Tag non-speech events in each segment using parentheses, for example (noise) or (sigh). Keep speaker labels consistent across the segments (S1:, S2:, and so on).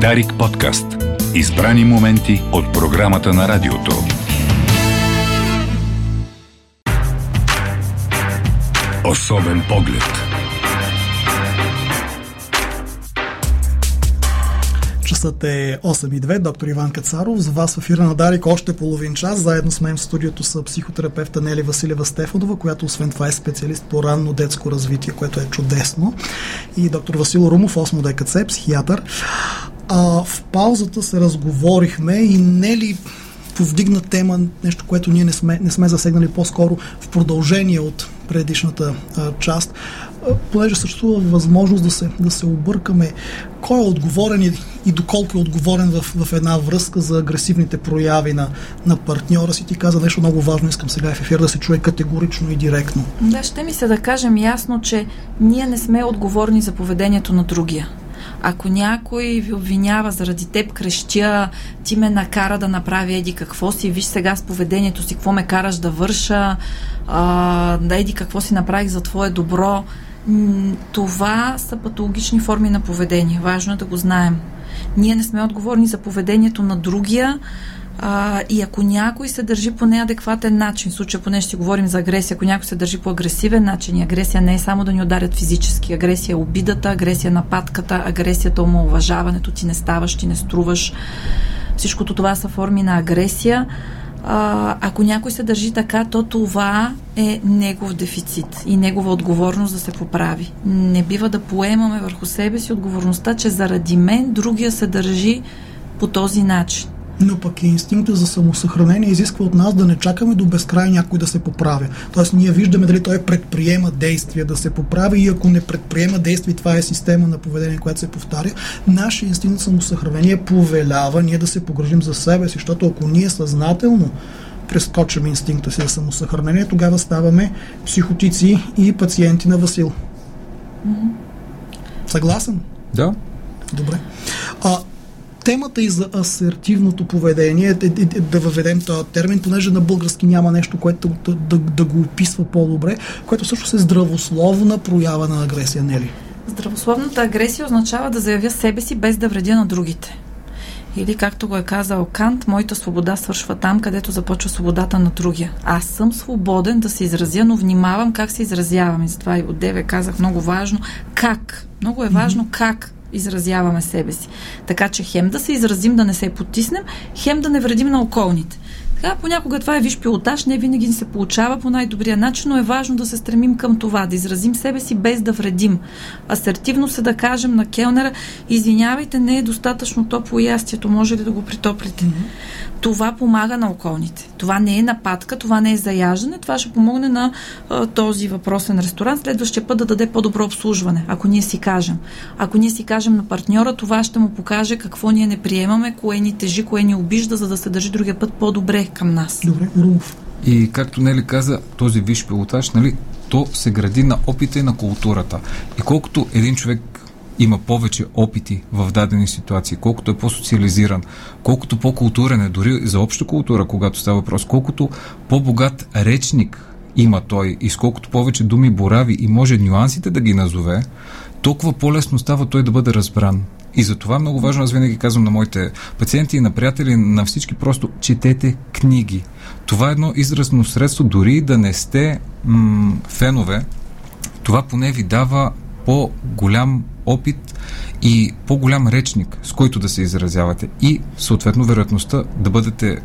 S1: Дарик подкаст. Избрани моменти от програмата на радиото. Особен поглед.
S2: Часът е 8.02. Доктор Иван Кацаров. За вас в ефира на Дарик още половин час. Заедно с мен в студиото са психотерапевта Нели Василева Стефанова, която освен това е специалист по ранно детско развитие, което е чудесно. И доктор Васил Румов, 8 ДКЦ, психиатър. А, в паузата се разговорихме и Нели повдигна тема, нещо, което ние не сме, не сме засегнали по-скоро в продължение от предишната а, част, а, понеже съществува възможност да се, да се объркаме кой е отговорен и, и доколко е отговорен в, в една връзка за агресивните прояви на, на партньора си. Ти каза нещо много важно, искам сега в ефир да се чуе категорично и директно.
S3: Да, ще ми се да кажем ясно, че ние не сме отговорни за поведението на другия. Ако някой ви обвинява заради теб крещя, ти ме накара да направя еди какво си, виж сега с поведението си, какво ме караш да върша, а, еди какво си направих за твое добро, това са патологични форми на поведение. Важно е да го знаем. Ние не сме отговорни за поведението на другия, а, и ако някой се държи по неадекватен начин, в случая поне ще си говорим за агресия, ако някой се държи по агресивен начин, и агресия не е само да ни ударят физически, агресия е обидата, агресия е нападката, агресията омалуважаването, ти не ставаш, ти не струваш. Всичкото това са форми на агресия. А, ако някой се държи така, то това е негов дефицит и негова отговорност да се поправи. Не бива да поемаме върху себе си отговорността, че заради мен другия се държи по този начин
S2: но пък и инстинкта за самосъхранение изисква от нас да не чакаме до безкрай някой да се поправя. Тоест ние виждаме дали той предприема действия да се поправи и ако не предприема действия, това е система на поведение, която се повтаря, нашия инстинкт за самосъхранение повелява ние да се погрежим за себе си, защото ако ние съзнателно прескочим инстинкта си за самосъхранение, тогава ставаме психотици и пациенти на Васил. Съгласен?
S4: Да.
S2: Добре. А, темата и за асертивното поведение, е, е, е, да въведем този термин, понеже на български няма нещо, което да, да, да го описва по-добре, което също е здравословна проява на агресия, не ли?
S3: Здравословната агресия означава да заявя себе си без да вредя на другите. Или, както го е казал Кант, моята свобода свършва там, където започва свободата на другия. Аз съм свободен да се изразя, но внимавам как се изразявам. И затова и от Деве казах много важно как. Много е важно как изразяваме себе си. Така че хем да се изразим, да не се потиснем, хем да не вредим на околните. Така, понякога това е виж пилотаж, не винаги ни се получава по най-добрия начин, но е важно да се стремим към това, да изразим себе си без да вредим. Асертивно се да кажем на келнера, извинявайте, не е достатъчно топло ястието, може ли да го притоплите? Mm-hmm това помага на околните. Това не е нападка, това не е заяждане, това ще помогне на а, този въпросен ресторант следващия път да даде по-добро обслужване, ако ние си кажем. Ако ние си кажем на партньора, това ще му покаже какво ние не приемаме, кое ни тежи, кое ни обижда, за да се държи другия път по-добре към нас.
S2: Добре, Румов.
S4: И както Нели каза, този виш пилотаж, нали, то се гради на опита и на културата. И колкото един човек има повече опити в дадени ситуации, колкото е по-социализиран, колкото по-културен е, дори за обща култура, когато става въпрос, колкото по-богат речник има той и сколкото повече думи борави и може нюансите да ги назове, толкова по-лесно става той да бъде разбран. И за това е много важно, аз винаги казвам на моите пациенти и на приятели, на всички просто четете книги. Това е едно изразно средство, дори да не сте м- фенове, това поне ви дава по-голям опит и по-голям речник, с който да се изразявате и съответно вероятността да бъдете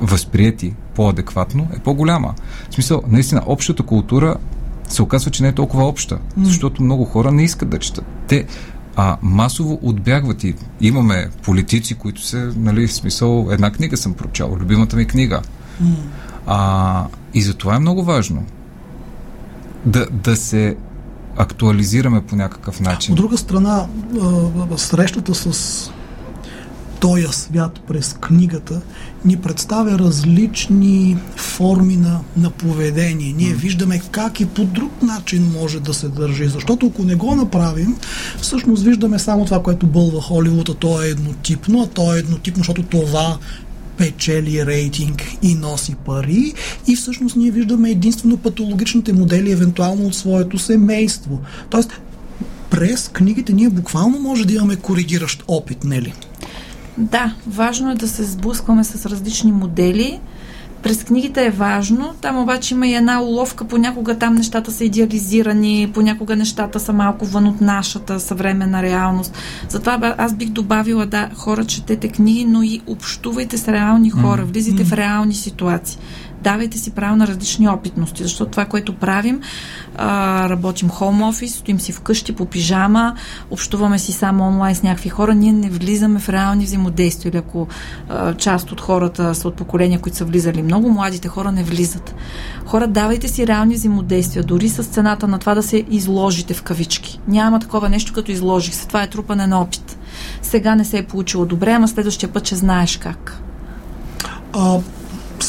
S4: възприяти по-адекватно е по-голяма. В смисъл, наистина, общата култура се оказва, че не е толкова обща, защото много хора не искат да четат. Те а, масово отбягват и имаме политици, които се, нали, в смисъл, една книга съм прочел, любимата ми книга. А, и за това е много важно да, да се актуализираме по някакъв начин.
S2: От друга страна, срещата с този свят през книгата ни представя различни форми на, на поведение. Ние виждаме как и по друг начин може да се държи. Защото ако не го направим, всъщност виждаме само това, което бълва Холивуд, а то е еднотипно, а то е еднотипно, защото това печели рейтинг и носи пари и всъщност ние виждаме единствено патологичните модели евентуално от своето семейство. Тоест, през книгите ние буквално може да имаме коригиращ опит, не ли?
S3: Да, важно е да се сблъскваме с различни модели. През книгите е важно, там обаче има и една уловка, понякога там нещата са идеализирани, понякога нещата са малко вън от нашата съвременна реалност. Затова аз бих добавила, да, хора четете книги, но и общувайте с реални хора, влизайте mm-hmm. в реални ситуации давайте си право на различни опитности, защото това, което правим, а, работим хоум офис, стоим си вкъщи по пижама, общуваме си само онлайн с някакви хора, ние не влизаме в реални взаимодействия. Или ако а, част от хората са от поколения, които са влизали много, младите хора не влизат. Хора, давайте си реални взаимодействия, дори с цената на това да се изложите в кавички. Няма такова нещо, като изложих се. Това е трупане на опит. Сега не се е получило добре, ама следващия път ще знаеш как.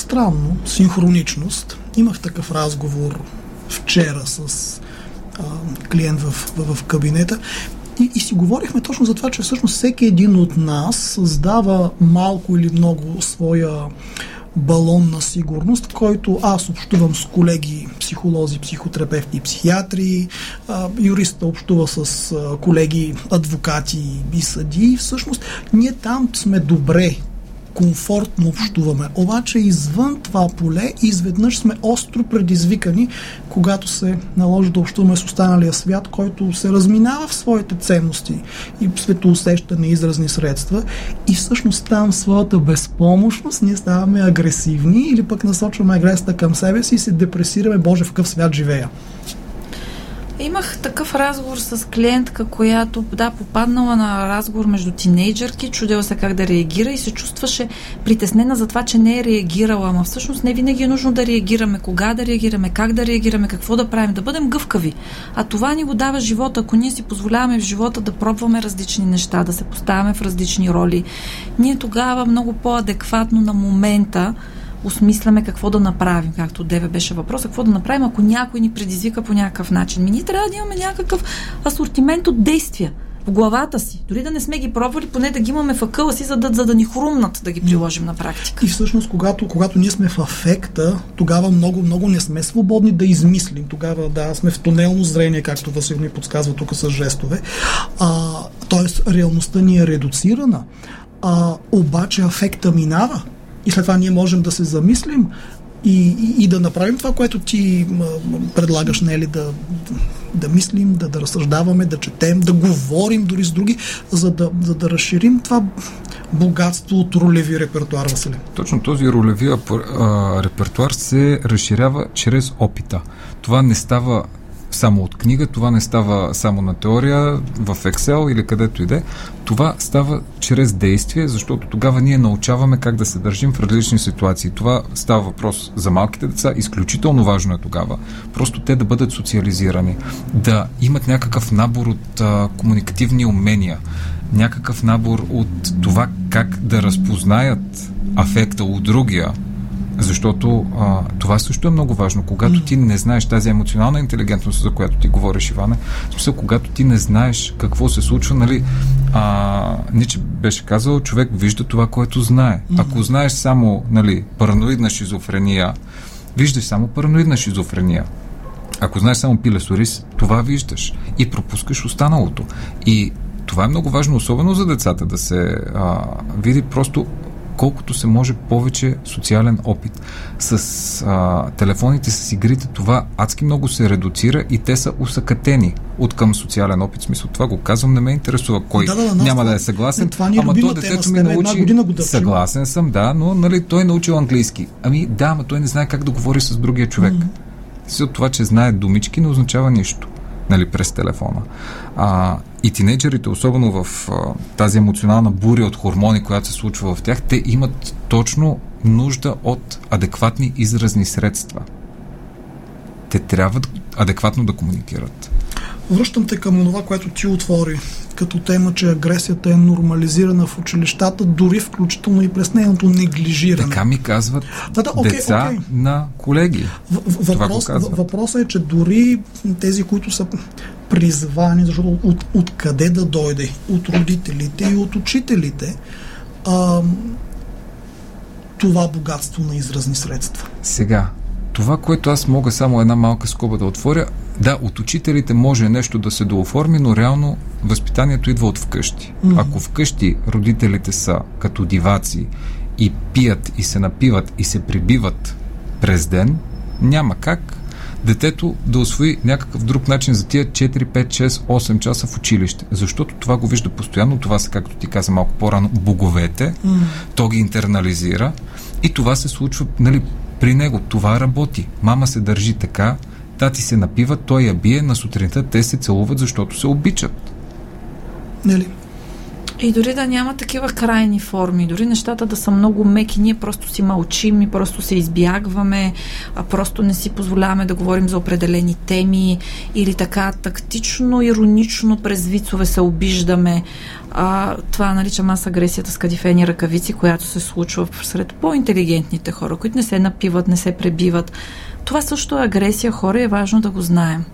S2: Странно, синхроничност. Имах такъв разговор вчера с а, клиент в, в, в кабинета и, и си говорихме точно за това, че всъщност всеки един от нас създава малко или много своя балон на сигурност, който аз общувам с колеги, психолози, психотерапевти психиатри, юриста общува с колеги, адвокати и съди. Всъщност, ние там сме добре комфортно общуваме. Обаче извън това поле изведнъж сме остро предизвикани, когато се наложи да общуваме с останалия свят, който се разминава в своите ценности и светоусещане, изразни средства и всъщност там своята безпомощност ние ставаме агресивни или пък насочваме агресията към себе си и се депресираме, Боже, в какъв свят живея.
S3: Имах такъв разговор с клиентка, която да, попаднала на разговор между тинейджърки, чудела се как да реагира и се чувстваше притеснена за това, че не е реагирала. Ама всъщност не винаги е нужно да реагираме. Кога да реагираме, как да реагираме, какво да правим, да бъдем гъвкави. А това ни го дава живота. Ако ние си позволяваме в живота да пробваме различни неща, да се поставяме в различни роли, ние тогава много по-адекватно на момента осмисляме какво да направим, както Деве беше въпрос, какво да направим, ако някой ни предизвика по някакъв начин. Ми ние трябва да имаме някакъв асортимент от действия в главата си. Дори да не сме ги пробвали, поне да ги имаме в акъла си, за да, за да ни хрумнат да ги приложим на практика.
S2: И всъщност, когато, когато ние сме в афекта, тогава много, много не сме свободни да измислим. Тогава, да, сме в тунелно зрение, както Васил ми подсказва тук с жестове. А, тоест, реалността ни е редуцирана. А, обаче афекта минава и след това ние можем да се замислим и, и, и да направим това, което ти предлагаш, не ли, да, да мислим, да, да разсъждаваме, да четем, да говорим дори с други, за да, за да разширим това богатство от ролеви репертуар, Василе.
S4: Точно този ролеви репертуар се разширява чрез опита. Това не става само от книга, това не става само на теория, в Excel или където иде. Това става чрез действие, защото тогава ние научаваме как да се държим в различни ситуации. Това става въпрос за малките деца. Изключително важно е тогава. Просто те да бъдат социализирани, да имат някакъв набор от а, комуникативни умения, някакъв набор от това как да разпознаят афекта от другия, защото а, това също е много важно. Когато ти не знаеш тази емоционална интелигентност, за която ти говориш, Иване, в смисъл, когато ти не знаеш какво се случва, нали, а, Ниче беше казал, човек вижда това, което знае. Ако знаеш само нали, параноидна шизофрения, виждаш само параноидна шизофрения. Ако знаеш само пилесорис, това виждаш и пропускаш останалото. И това е много важно, особено за децата, да се а, види просто колкото се може повече социален опит. С а, телефоните, с игрите, това адски много се редуцира и те са усъкатени от към социален опит. Смисъл, това го казвам, не ме интересува кой да, да, да, няма да е съгласен. Не, това
S2: ни
S4: е ама то детето ми научи. Да съгласен съм, да, но нали, той е научил английски. Ами да, ама той не знае как да говори с другия човек. Mm-hmm. Това, че знае думички, не означава нищо нали, през телефона. А, и тинейджерите, особено в а, тази емоционална буря от хормони, която се случва в тях, те имат точно нужда от адекватни изразни средства. Те трябва адекватно да комуникират.
S2: Връщам те към това, което ти отвори като тема, че агресията е нормализирана в училищата, дори включително и през нейното неглижиране.
S4: Така ми казват да, да, okay, деца okay. на колеги.
S2: въпрос, въпросът е, че дори тези, които са призвани, защото от, от къде да дойде? От родителите и от учителите. А, това богатство на изразни средства.
S4: Сега, това, което аз мога само една малка скоба да отворя, Да, от учителите може нещо да се дооформи, но реално възпитанието идва от вкъщи. Mm-hmm. Ако вкъщи родителите са като диваци и пият и се напиват и се прибиват през ден, няма как детето да освои някакъв друг начин за тия 4, 5, 6, 8 часа в училище. Защото това го вижда постоянно, това са, както ти каза малко по-рано, боговете, mm. то ги интернализира и това се случва нали, при него. Това работи. Мама се държи така, тати се напива, той я бие, на сутринта те се целуват, защото се обичат.
S2: Нали?
S3: И дори да няма такива крайни форми, дори нещата да са много меки, ние просто си мълчим и просто се избягваме, а просто не си позволяваме да говорим за определени теми или така тактично, иронично през вицове се обиждаме. А, това наричам аз агресията с кадифени ръкавици, която се случва сред по-интелигентните хора, които не се напиват, не се пребиват. Това също е агресия, хора, е важно да го знаем.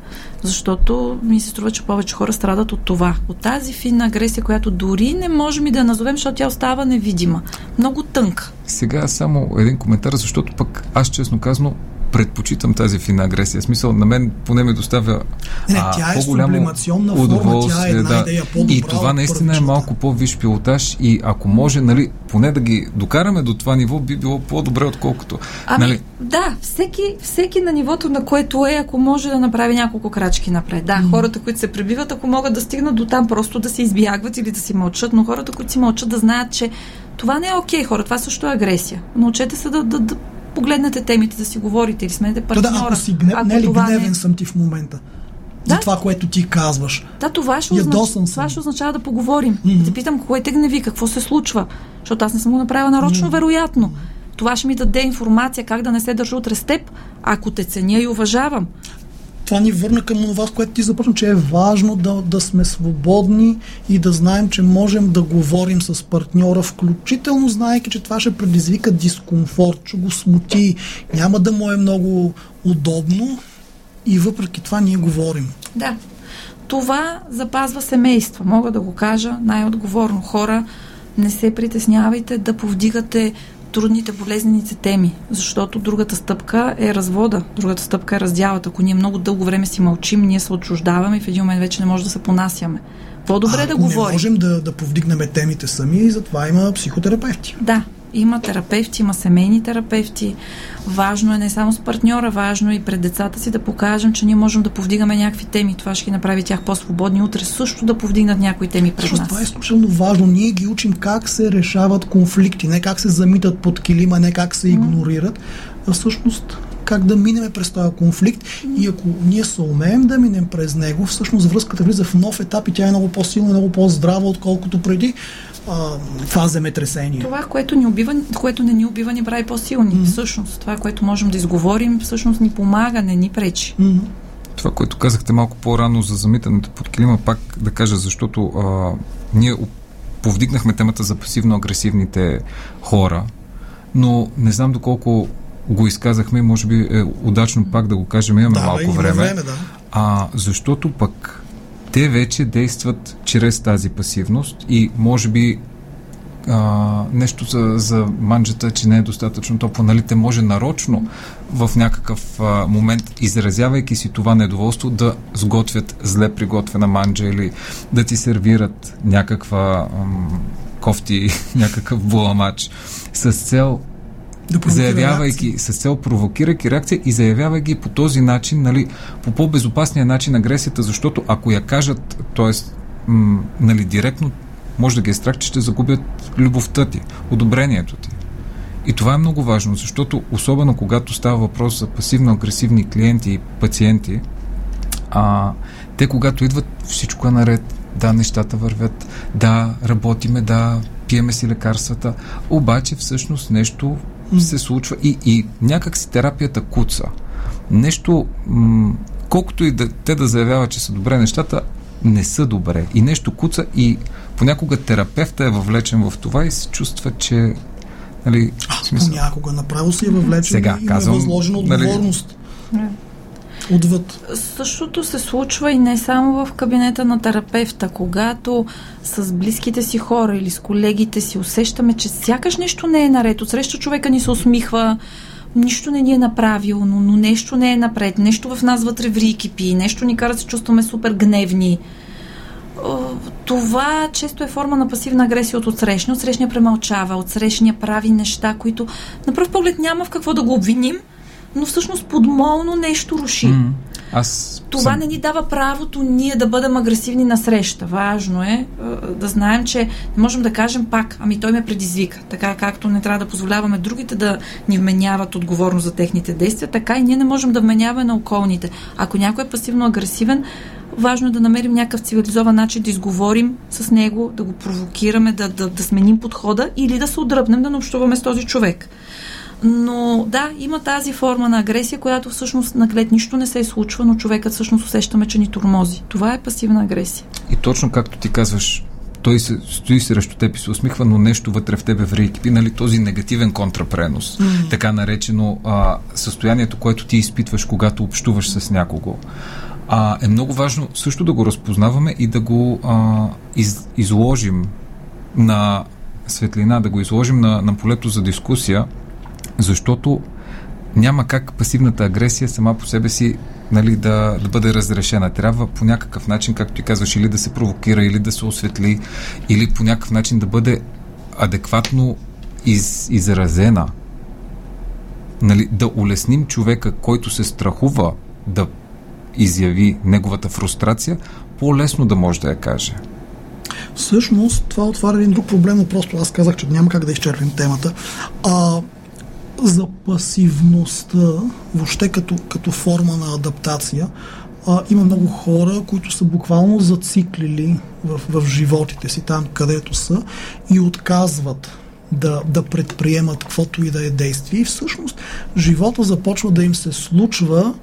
S3: Защото ми се струва, че повече хора страдат от това. От тази финна агресия, която дори не можем и да назовем, защото тя остава невидима. Много тънка.
S4: Сега само един коментар, защото пък аз честно казано предпочитам тази фина агресия. В смисъл, на мен поне ми доставя
S2: не, а, тя е
S4: по-голямо
S2: удоволствие. Тя е
S4: да.
S2: идея
S4: и това наистина е малко по-виш пилотаж и ако може, нали, поне да ги докараме до това ниво, би било по-добре, отколкото.
S3: Ами,
S4: нали?
S3: да, всеки, всеки на нивото, на което е, ако може да направи няколко крачки напред. Да, mm. хората, които се пребиват, ако могат да стигнат до там, просто да се избягват или да си мълчат, но хората, които си мълчат, да знаят, че това не е окей, okay, хора, това също е агресия. Научете се да, да, да погледнете темите, да си говорите или сменете партньора.
S2: Да, ако си гнев, ако не ли гневен не... съм ти в момента? Да? За това, което ти казваш.
S3: Да, това ще, означ... това ще означава да поговорим. Mm-hmm. Да те питам кое те гневи, какво се случва. Защото аз не съм го направила нарочно, mm-hmm. вероятно. Това ще ми даде информация как да не се държа утре с теб, ако те ценя и уважавам
S2: това ни върна към това, което ти започна, че е важно да, да сме свободни и да знаем, че можем да говорим с партньора, включително знаеки, че това ще предизвика дискомфорт, че го смути, няма да му е много удобно и въпреки това ние говорим.
S3: Да. Това запазва семейства. Мога да го кажа най-отговорно. Хора, не се притеснявайте да повдигате трудните, болезнените теми, защото другата стъпка е развода, другата стъпка е раздялата. Ако ние много дълго време си мълчим, ние се отчуждаваме и в един момент вече не може да се понасяме. По-добре
S2: а,
S3: да говорим.
S2: Не можем да, да повдигнем темите сами и затова има психотерапевти.
S3: Да, има терапевти, има семейни терапевти. Важно е не само с партньора, важно е и пред децата си да покажем, че ние можем да повдигаме някакви теми. Това ще ги направи тях по-свободни. Утре също да повдигнат някои теми пред нас.
S2: Това е изключително важно. Ние ги учим как се решават конфликти, не как се замитат под килима, не как се игнорират, а всъщност как да минем през този конфликт и ако ние се умеем да минем през него, всъщност връзката влиза в нов етап и тя е много по-силна, много по-здрава, отколкото преди а, това земетресение.
S3: Това, което, ни убива, което не ни убива, ни прави по-силни. Mm-hmm. Всъщност, това, което можем да изговорим, всъщност ни помага, не ни пречи.
S2: Mm-hmm.
S4: Това, което казахте малко по-рано за замитането под клима, пак да кажа, защото а, ние повдигнахме темата за пасивно-агресивните хора, но не знам доколко го изказахме, може би е удачно пак да го кажем, имаме
S2: да,
S4: малко време.
S2: време да.
S4: А, защото пък те вече действат чрез тази пасивност и може би а, нещо за, за манджата, че не е достатъчно топло. Нали, те може нарочно в някакъв а, момент, изразявайки си това недоволство, да сготвят зле приготвена манджа или да ти сервират някаква ам, кофти, (laughs) някакъв буламач с цел
S2: да
S4: заявявайки
S2: реакция.
S4: с цел провокирайки реакция и заявявайки по този начин, нали, по по-безопасния начин агресията, защото ако я кажат, т.е. М- нали, директно, може да ги е страх, че ще загубят любовта ти, одобрението ти. И това е много важно, защото особено когато става въпрос за пасивно-агресивни клиенти и пациенти, а, те когато идват, всичко е наред, да, нещата вървят, да, работиме, да, пиеме си лекарствата, обаче всъщност нещо се случва и, и някак си терапията куца. Нещо, м- колкото и да, те да заявяват, че са добре нещата, не са добре. И нещо куца и понякога терапевта е въвлечен в това и се чувства, че Нали,
S2: а, смисъл... Понякога направо си е въвлечен
S4: Сега,
S2: и
S4: казвам,
S2: е възложена нали, отговорност. Нали, отвъд.
S3: Същото се случва и не само в кабинета на терапевта, когато с близките си хора или с колегите си усещаме, че сякаш нещо не е наред. Отсреща човека ни се усмихва, нищо не ни е направило, но, но нещо не е напред, нещо в нас вътре ври кипи, нещо ни кара да се чувстваме супер гневни. Това често е форма на пасивна агресия от отсрещния. Отсрещния премълчава, отсрещния прави неща, които на пръв поглед няма в какво да го обвиним, но всъщност подмолно нещо руши. Mm.
S4: Аз
S3: Това
S4: съм...
S3: не ни дава правото ние да бъдем агресивни на среща. Важно е да знаем, че не можем да кажем пак, ами той ме предизвика. Така както не трябва да позволяваме другите да ни вменяват отговорност за техните действия, така и ние не можем да вменяваме на околните. Ако някой е пасивно агресивен, важно е да намерим някакъв цивилизован начин да изговорим с него, да го провокираме, да, да, да сменим подхода или да се отдръпнем да не общуваме с този човек. Но да, има тази форма на агресия, която всъщност наглед нищо не се е случва, но човекът всъщност усещаме, че ни тормози. Това е пасивна агресия.
S4: И точно както ти казваш, той се, стои срещу теб и се усмихва, но нещо вътре в тебе ври екипи, нали, този негативен контрапренос, mm. така наречено а, състоянието, което ти изпитваш, когато общуваш с някого. А, е много важно също да го разпознаваме и да го а, из, изложим на светлина, да го изложим на, на полето за дискусия, защото няма как пасивната агресия сама по себе си нали, да, да бъде разрешена. Трябва по някакъв начин, както ти казваш, или да се провокира, или да се осветли, или по някакъв начин да бъде адекватно из, изразена. Нали, да улесним човека, който се страхува да изяви неговата фрустрация, по-лесно да може да я каже.
S2: Всъщност, това отваря един друг проблем, но просто аз казах, че няма как да изчерпим темата. А, за пасивността, въобще като, като форма на адаптация, а, има много хора, които са буквално зациклили в, в животите си, там където са, и отказват да, да предприемат каквото и да е действие. И всъщност живота започва да им се случва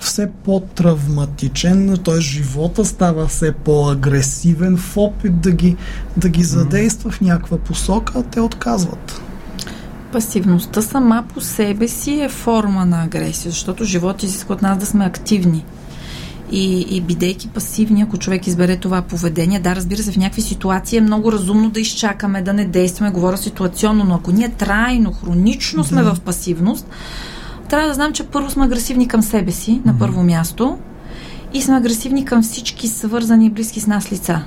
S2: все по-травматичен, т.е. живота става все по-агресивен в опит да ги, да ги задейства в някаква посока, а те отказват.
S3: Пасивността сама по себе си е форма на агресия, защото живот изисква от нас да сме активни. И, и бидейки пасивни, ако човек избере това поведение, да, разбира се, в някакви ситуации е много разумно да изчакаме, да не действаме, говоря ситуационно, но ако ние трайно, хронично сме да. в пасивност, трябва да знам, че първо сме агресивни към себе си, на първо място, и сме агресивни към всички свързани и близки с нас лица.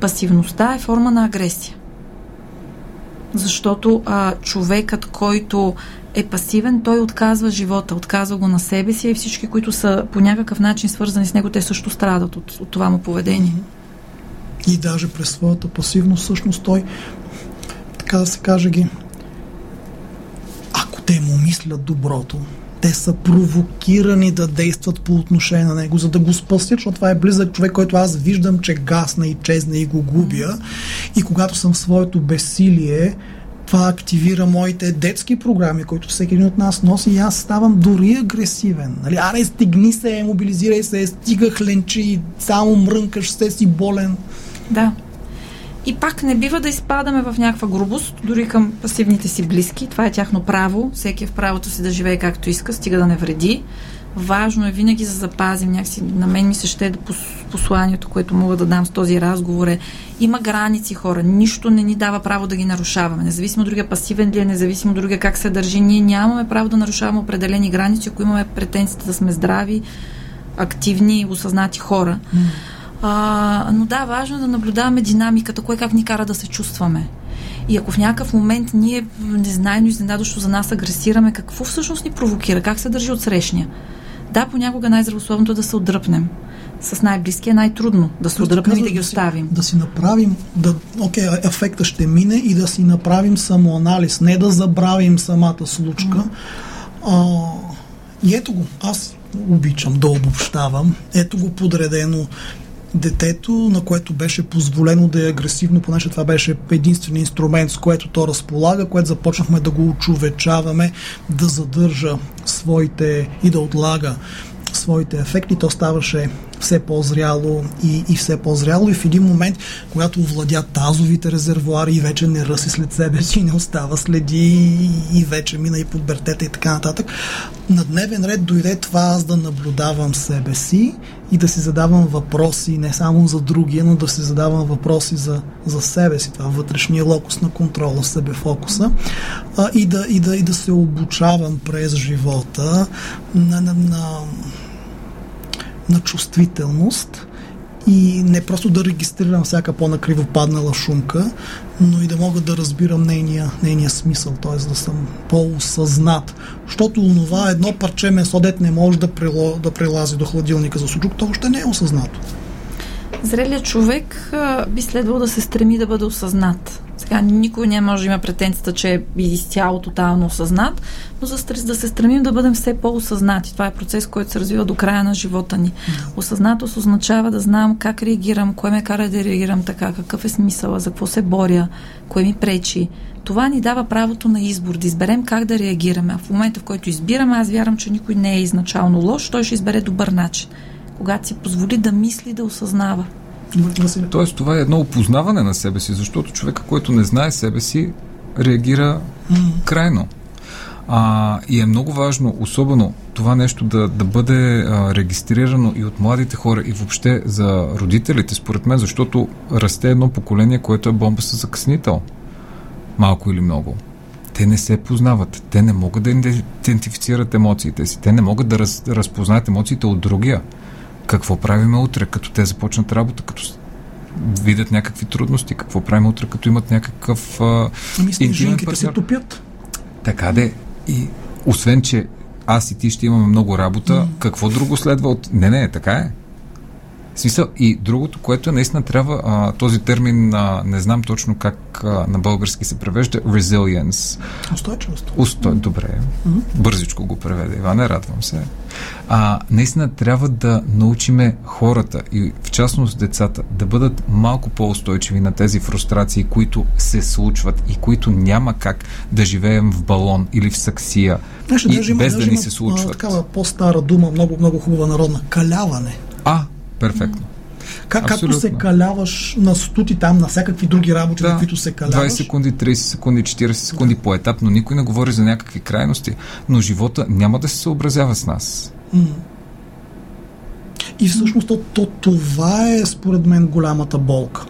S3: Пасивността е форма на агресия. Защото а, човекът, който е пасивен, той отказва живота, отказва го на себе си и всички, които са по някакъв начин свързани с него, те също страдат от, от това му поведение.
S2: И даже през своята пасивност, всъщност той, така да се каже ги, ако те му мислят доброто, те са провокирани да действат по отношение на него, за да го спасят, защото това е близък човек, който аз виждам, че гасна и чезне и го губя. И когато съм в своето безсилие, това активира моите детски програми, които всеки един от нас носи и аз ставам дори агресивен. Нали? Аре, стигни се, мобилизирай се, стига хленчи, само мрънкаш, се си болен.
S3: Да. И пак не бива да изпадаме в някаква грубост, дори към пасивните си близки. Това е тяхно право. Всеки е в правото си да живее както иска, стига да не вреди. Важно е винаги да запазим някакси. На мен ми се ще да посланието, което мога да дам с този разговор е има граници хора. Нищо не ни дава право да ги нарушаваме. Независимо другия пасивен ли е, независимо другия как се държи, ние нямаме право да нарушаваме определени граници, ако имаме претенцията да сме здрави, активни, осъзнати хора. Mm. А, но да, важно е да наблюдаваме динамиката, кое как ни кара да се чувстваме. И ако в някакъв момент ние незнайно изненадващо за нас агресираме, какво всъщност ни провокира, как се държи от срещния? Да, понякога най-здравословното е да се отдръпнем. С най-близки е най-трудно да се отдръпнем и да ги оставим.
S2: Да си, да си направим, да, окей, ефекта ще мине и да си направим самоанализ, не да забравим самата случка. Mm. А, и ето го, аз обичам да обобщавам. Ето го подредено детето, на което беше позволено да е агресивно, понеже това беше единствен инструмент, с което то разполага, което започнахме да го очовечаваме, да задържа своите и да отлага своите ефекти. То ставаше все по-зряло и, и все по-зряло и в един момент, когато овладя тазовите резервуари и вече не ръси след себе си, (laughs) не остава следи и, и вече мина и пубертета и така нататък, на дневен ред дойде това аз да наблюдавам себе си и да си задавам въпроси не само за другия, но да си задавам въпроси за, за себе си. Това е вътрешния локус на контрола, себефокуса а, и, да, и, да, и да се обучавам през живота на, на, на на чувствителност и не просто да регистрирам всяка по-накриво паднала шумка, но и да мога да разбирам нейния, нейния смисъл, т.е. да съм по-осъзнат. Защото онова едно парче месо, дет не може да, прило, да прилази до хладилника за суджук, то още не е осъзнато.
S3: Зрелият човек а, би следвал да се стреми да бъде осъзнат. Сега никой не може да има претенцията, че е изцяло тотално осъзнат, но за да се стремим да бъдем все по-осъзнати. Това е процес, който се развива до края на живота ни. Осъзнатост означава да знам как реагирам, кое ме кара да реагирам така, какъв е смисъл, за какво се боря, кое ми пречи. Това ни дава правото на избор, да изберем как да реагираме. А в момента, в който избираме, аз вярвам, че никой не е изначално лош, той ще избере добър начин когато си позволи да мисли, да осъзнава.
S4: Тоест, това е едно опознаване на себе си, защото човека, който не знае себе си, реагира mm. крайно. А, и е много важно, особено това нещо да, да бъде а, регистрирано и от младите хора, и въобще за родителите, според мен, защото расте едно поколение, което е бомба с закъснител. Малко или много. Те не се познават. Те не могат да идентифицират емоциите си. Те не могат да раз, разпознаят емоциите от другия какво правиме утре, като те започнат работа, като видят някакви трудности, какво правим утре, като имат някакъв а,
S2: ами, интимен се топят.
S4: Така де. И освен, че аз и ти ще имаме много работа, mm. какво друго следва от... Не, не, така е. Смисъл, и другото, което наистина трябва, а, този термин, а, не знам точно как а, на български се превежда, resilience.
S2: Устойчивост.
S4: Устой... Добре. Mm-hmm. Бързичко го преведе. Иване, радвам се. А, наистина трябва да научиме хората и в частност децата да бъдат малко по-устойчиви на тези фрустрации, които се случват и които няма как да живеем в балон или в саксия
S2: Знаеш, и без да ни се случват. Такава по-стара дума, много, много хубава народна. Каляване.
S4: А, Перфектно.
S2: Как, както се каляваш на стути там, на всякакви други работи, да, на които се каляваш.
S4: 20 секунди, 30 секунди, 40 секунди да. по-етапно. Никой не говори за някакви крайности, но живота няма да се съобразява с нас.
S2: И всъщност то, то, това е според мен голямата болка.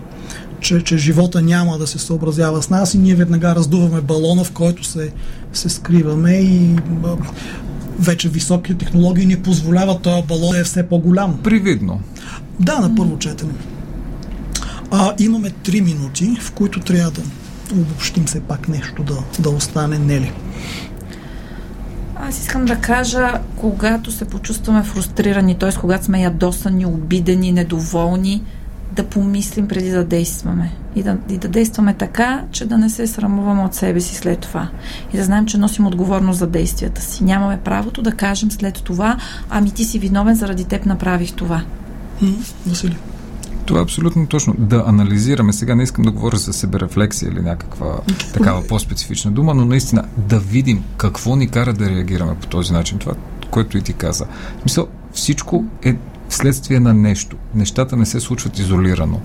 S2: Че, че живота няма да се съобразява с нас и ние веднага раздуваме балона, в който се, се скриваме и вече високи технологии ни позволяват този балон да е все по-голям.
S4: Привидно.
S2: Да, на първо четене. А, имаме три минути, в които трябва да обобщим все пак нещо да, да остане Нели.
S3: Аз искам да кажа, когато се почувстваме фрустрирани, т.е. когато сме ядосани, обидени, недоволни, да помислим преди да действаме. И да, и да действаме така, че да не се срамуваме от себе си след това. И да знаем, че носим отговорност за действията си. Нямаме правото да кажем след това, ами ти си виновен, заради теб направих това.
S2: Васили.
S4: Това е абсолютно точно. Да анализираме. Сега не искам да говоря за себерефлексия или някаква (laughs) такава по-специфична дума, но наистина да видим какво ни кара да реагираме по този начин. Това, което и ти каза. В смисъл, всичко е вследствие на нещо. Нещата не се случват изолирано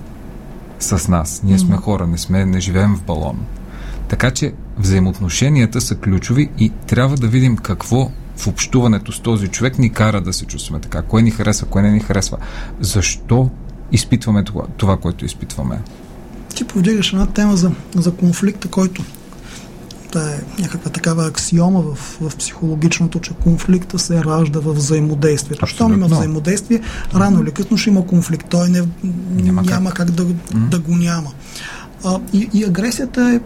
S4: с нас. Ние сме хора, не, сме, не живеем в балон. Така че взаимоотношенията са ключови и трябва да видим какво в общуването с този човек ни кара да се чувстваме така. Кое ни харесва, кое не ни харесва. Защо изпитваме това, това което изпитваме?
S2: Ти повдигаш една тема за, за конфликта, който това е някаква такава аксиома в, в психологичното, че конфликта се ражда в взаимодействието. Щом има взаимодействие, рано или късно ще има конфликт. Той не, няма, няма как, как да, mm-hmm. да го няма. А, и, и агресията е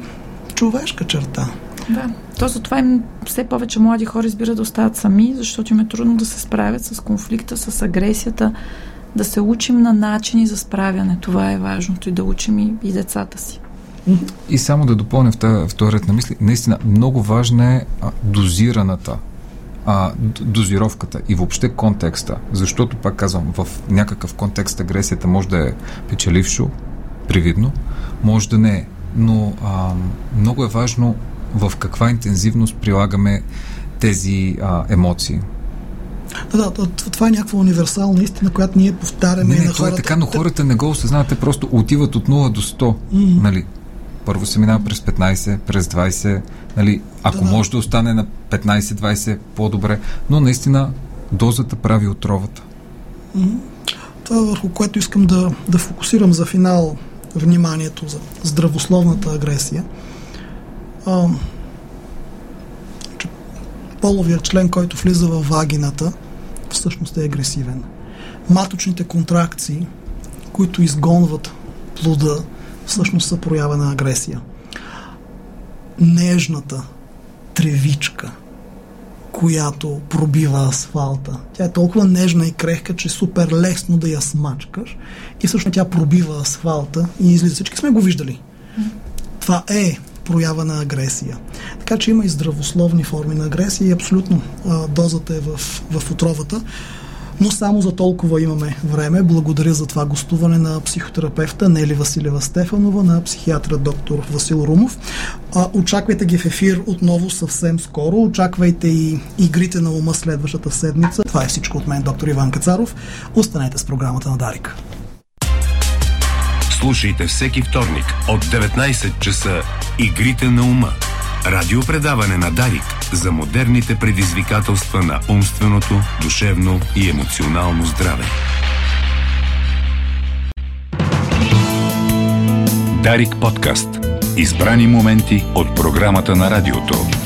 S2: човешка черта.
S3: Да. То затова им все повече млади хора избират да остават сами, защото им е трудно да се справят с конфликта, с агресията, да се учим на начини за справяне. Това е важното и да учим и, и децата си.
S4: И само да допълня в този ред на мисли, наистина много важна е дозираната а, дозировката и въобще контекста, защото, пак казвам, в някакъв контекст агресията може да е печелившо, привидно, може да не е, но а, много е важно в каква интензивност прилагаме тези а, емоции.
S2: Да, да, това е някаква универсална истина, която ние повтаряме
S4: не, не,
S2: на
S4: това
S2: хората.
S4: е така, но хората не го осъзнават, те просто отиват от 0 до 100. Mm-hmm. Нали? Първо се минава през 15, през 20, нали? ако да, може да остане на 15-20, по-добре, но наистина дозата прави отровата.
S2: Mm-hmm. Това върху което искам да, да фокусирам за финал вниманието за здравословната агресия. А, че половият член, който влиза в вагината, всъщност е агресивен. Маточните контракции, които изгонват плода, всъщност са проява на агресия. Нежната тревичка, която пробива асфалта. Тя е толкова нежна и крехка, че е супер лесно да я смачкаш и всъщност тя пробива асфалта и излиза. Всички сме го виждали. Това е проява на агресия. Така че има и здравословни форми на агресия и абсолютно а, дозата е в, в отровата. Но само за толкова имаме време. Благодаря за това гостуване на психотерапевта Нели Василева Стефанова, на психиатра доктор Васил Румов. А, очаквайте ги в ефир отново съвсем скоро. Очаквайте и игрите на ума следващата седмица. Това е всичко от мен, доктор Иван Кацаров. Останете с програмата на Дарик.
S1: Слушайте всеки вторник от 19 часа Игрите на ума. Радиопредаване на Дарик за модерните предизвикателства на умственото, душевно и емоционално здраве. Дарик подкаст. Избрани моменти от програмата на радиото.